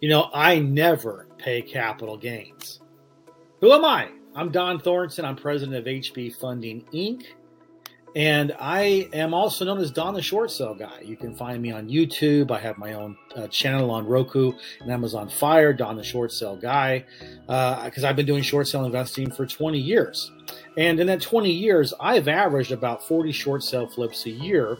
You know, I never pay capital gains. Who am I? I'm Don Thornton. I'm president of HB Funding Inc. And I am also known as Don the Short Sale Guy. You can find me on YouTube. I have my own uh, channel on Roku and Amazon Fire, Don the Short Sale Guy, because uh, I've been doing short sale investing for 20 years. And in that 20 years, I've averaged about 40 short sale flips a year.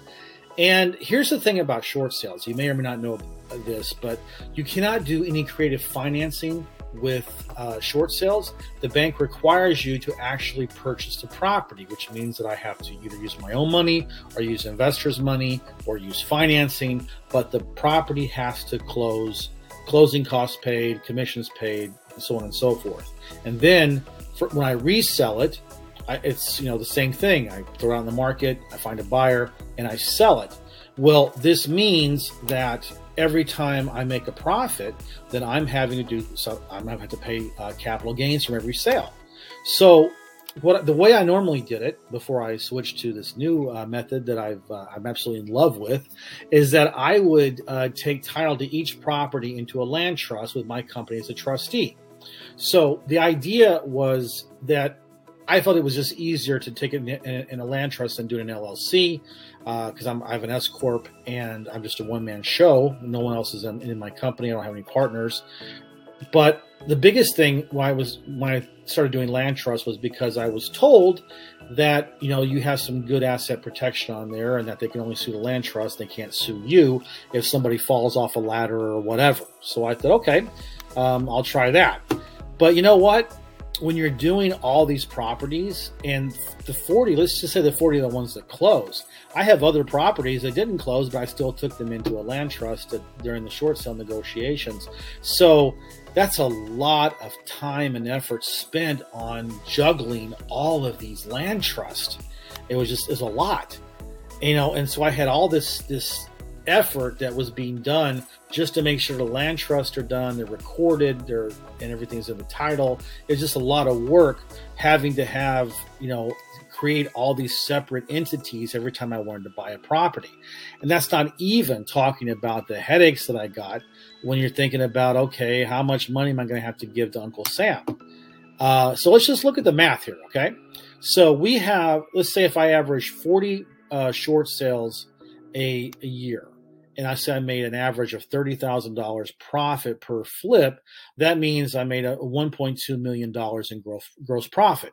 And here's the thing about short sales you may or may not know this, but you cannot do any creative financing with uh, short sales. The bank requires you to actually purchase the property, which means that I have to either use my own money or use investors' money or use financing, but the property has to close, closing costs paid, commissions paid, and so on and so forth. And then for, when I resell it, I, it's you know the same thing. I throw it on the market, I find a buyer, and I sell it. Well, this means that every time I make a profit, then I'm having to do so. I'm going to have to pay uh, capital gains from every sale. So, what the way I normally did it before I switched to this new uh, method that I've uh, I'm absolutely in love with, is that I would uh, take title to each property into a land trust with my company as a trustee. So the idea was that I felt it was just easier to take it in, in a land trust than do an LLC because uh, I have an S corp and I'm just a one man show. No one else is in, in, my company. I don't have any partners. But the biggest thing why I was when I started doing land trust was because I was told that you know you have some good asset protection on there and that they can only sue the land trust. They can't sue you if somebody falls off a ladder or whatever. So I thought, okay, um, I'll try that. But you know what? When you're doing all these properties and the 40 let's just say the 40 are the ones that close i have other properties that didn't close but i still took them into a land trust during the short sale negotiations. So that's a lot of time and effort spent on juggling all of these land trusts. It was just is a lot you know and so i had all this this effort that was being done just to make sure the land trusts are done, they're recorded, they're and everything's in the title. It's just a lot of work having to have, you know, create all these separate entities every time I wanted to buy a property. And that's not even talking about the headaches that I got when you're thinking about, okay, how much money am I going to have to give to Uncle Sam? Uh, so let's just look at the math here, okay? So we have, let's say if I average 40 uh, short sales a, a year, and I said I made an average of thirty thousand dollars profit per flip, that means I made a one point two million dollars in gross gross profit.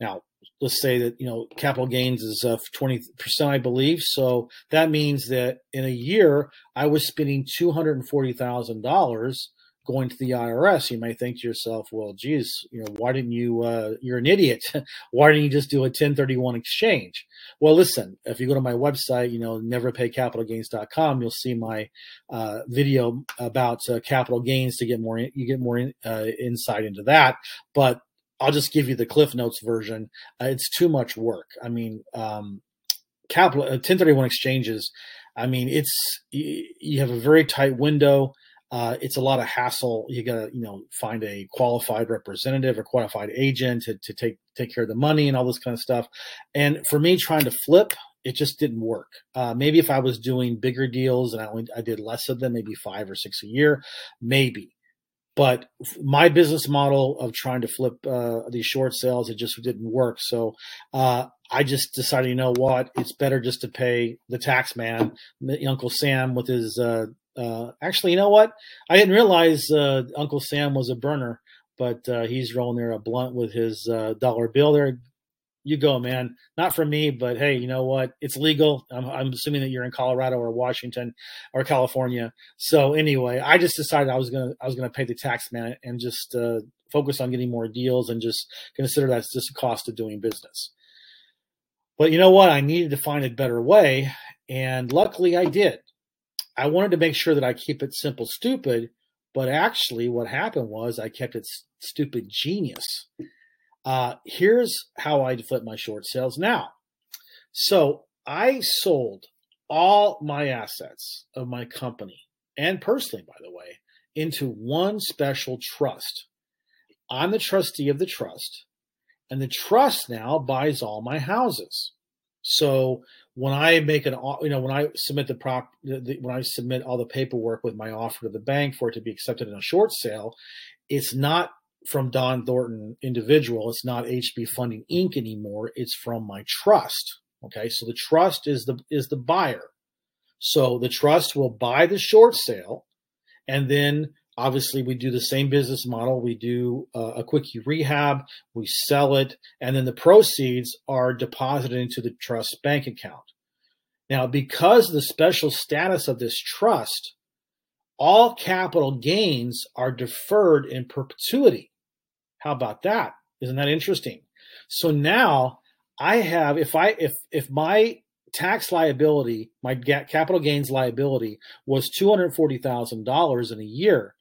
Now, let's say that you know capital gains is uh, twenty percent, I believe. So that means that in a year I was spending two hundred and forty thousand dollars going to the IRS, you might think to yourself, well, geez, you know, why didn't you, uh, you're an idiot. why didn't you just do a 1031 exchange? Well, listen, if you go to my website, you know, neverpaycapitalgains.com, you'll see my uh, video about uh, capital gains to get more, you get more in, uh, insight into that. But I'll just give you the Cliff Notes version. Uh, it's too much work. I mean, um, capital 1031 uh, exchanges. I mean, it's you have a very tight window. Uh, it's a lot of hassle. You got to, you know, find a qualified representative or qualified agent to, to take take care of the money and all this kind of stuff. And for me, trying to flip, it just didn't work. Uh, maybe if I was doing bigger deals and I only I did less of them, maybe five or six a year, maybe. But my business model of trying to flip uh, these short sales, it just didn't work. So uh, I just decided, you know what, it's better just to pay the tax man, Uncle Sam, with his uh, actually, you know what? I didn't realize uh, Uncle Sam was a burner, but uh, he's rolling there a blunt with his uh, dollar bill there. You go, man. Not for me, but hey, you know what? It's legal. I'm, I'm, assuming that you're in Colorado or Washington or California. So anyway, I just decided I was gonna I was gonna pay the tax man and just uh, focus on getting more deals and just consider that's just a cost of doing business. But you know what? I needed to find a better way, and luckily I did. I wanted to make sure that I keep it simple, stupid, but actually, what happened was I kept it stupid genius. Uh, here's how I flip my short sales now. So I sold all my assets of my company and personally, by the way, into one special trust. I'm the trustee of the trust, and the trust now buys all my houses. So when I make an, you know, when I submit the prop, the, when I submit all the paperwork with my offer to the bank for it to be accepted in a short sale, it's not from Don Thornton individual. It's not HB Funding Inc. anymore. It's from my trust. Okay, so the trust is the is the buyer. So the trust will buy the short sale, and then obviously we do the same business model. We do uh, a quickie rehab, we sell it, and then the proceeds are deposited into the trust bank account. Now, because the special status of this trust, all capital gains are deferred in perpetuity. How about that? Isn't that interesting? So now I have if I if if my tax liability, my capital gains liability was $240,000 in a year,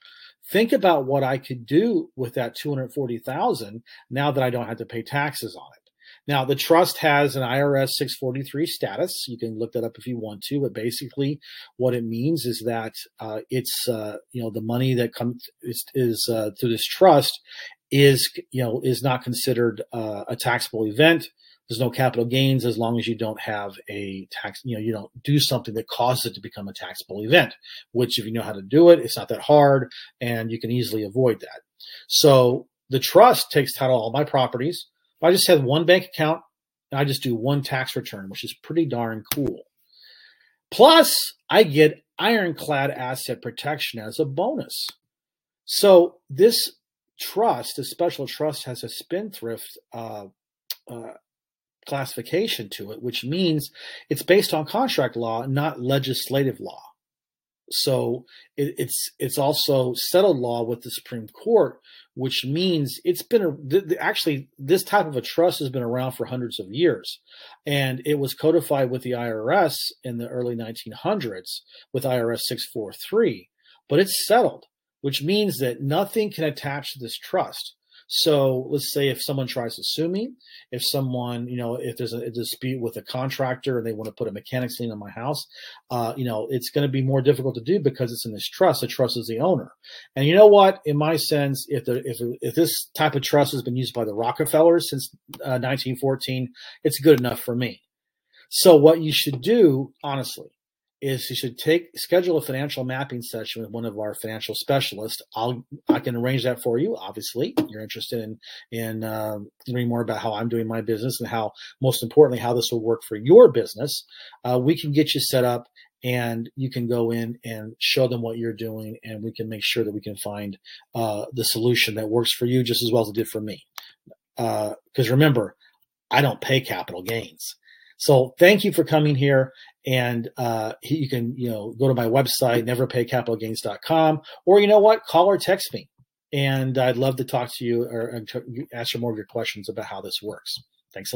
think about what I could do with that 240,000 now that I don't have to pay taxes on it. Now, the trust has an IRS 643 status. You can look that up if you want to, but basically, what it means is that uh, it's uh, you know the money that comes is, is uh, through this trust is you know is not considered uh, a taxable event. There's no capital gains as long as you don't have a tax. You know, you don't do something that causes it to become a taxable event. Which, if you know how to do it, it's not that hard, and you can easily avoid that. So the trust takes title of all my properties I just have one bank account I just do one tax return, which is pretty darn cool. Plus, I get ironclad asset protection as a bonus. So this trust, this special trust, has a spendthrift uh, uh, classification to it, which means it's based on contract law, not legislative law. So it, it's it's also settled law with the Supreme Court, which means it's been a, th- actually this type of a trust has been around for hundreds of years, and it was codified with the IRS in the early 1900s with IRS 643, but it's settled, which means that nothing can attach to this trust. So let's say if someone tries to sue me, if someone, you know, if there's a, a dispute with a contractor and they want to put a mechanics lien on my house, uh, you know, it's going to be more difficult to do because it's in this trust. The trust is the owner. And you know what? In my sense, if the, if, if this type of trust has been used by the Rockefellers since uh, 1914, it's good enough for me. So what you should do, honestly, is you should take schedule a financial mapping session with one of our financial specialists. I'll I can arrange that for you. Obviously, you're interested in in uh, learning more about how I'm doing my business and how most importantly how this will work for your business. Uh, we can get you set up and you can go in and show them what you're doing and we can make sure that we can find uh, the solution that works for you just as well as it did for me because uh, remember i don't pay capital gains so thank you for coming here. And uh, you can, you know, go to my website, neverpaycapitalgains.com, or you know what, call or text me. And I'd love to talk to you or answer more of your questions about how this works. Thanks a lot.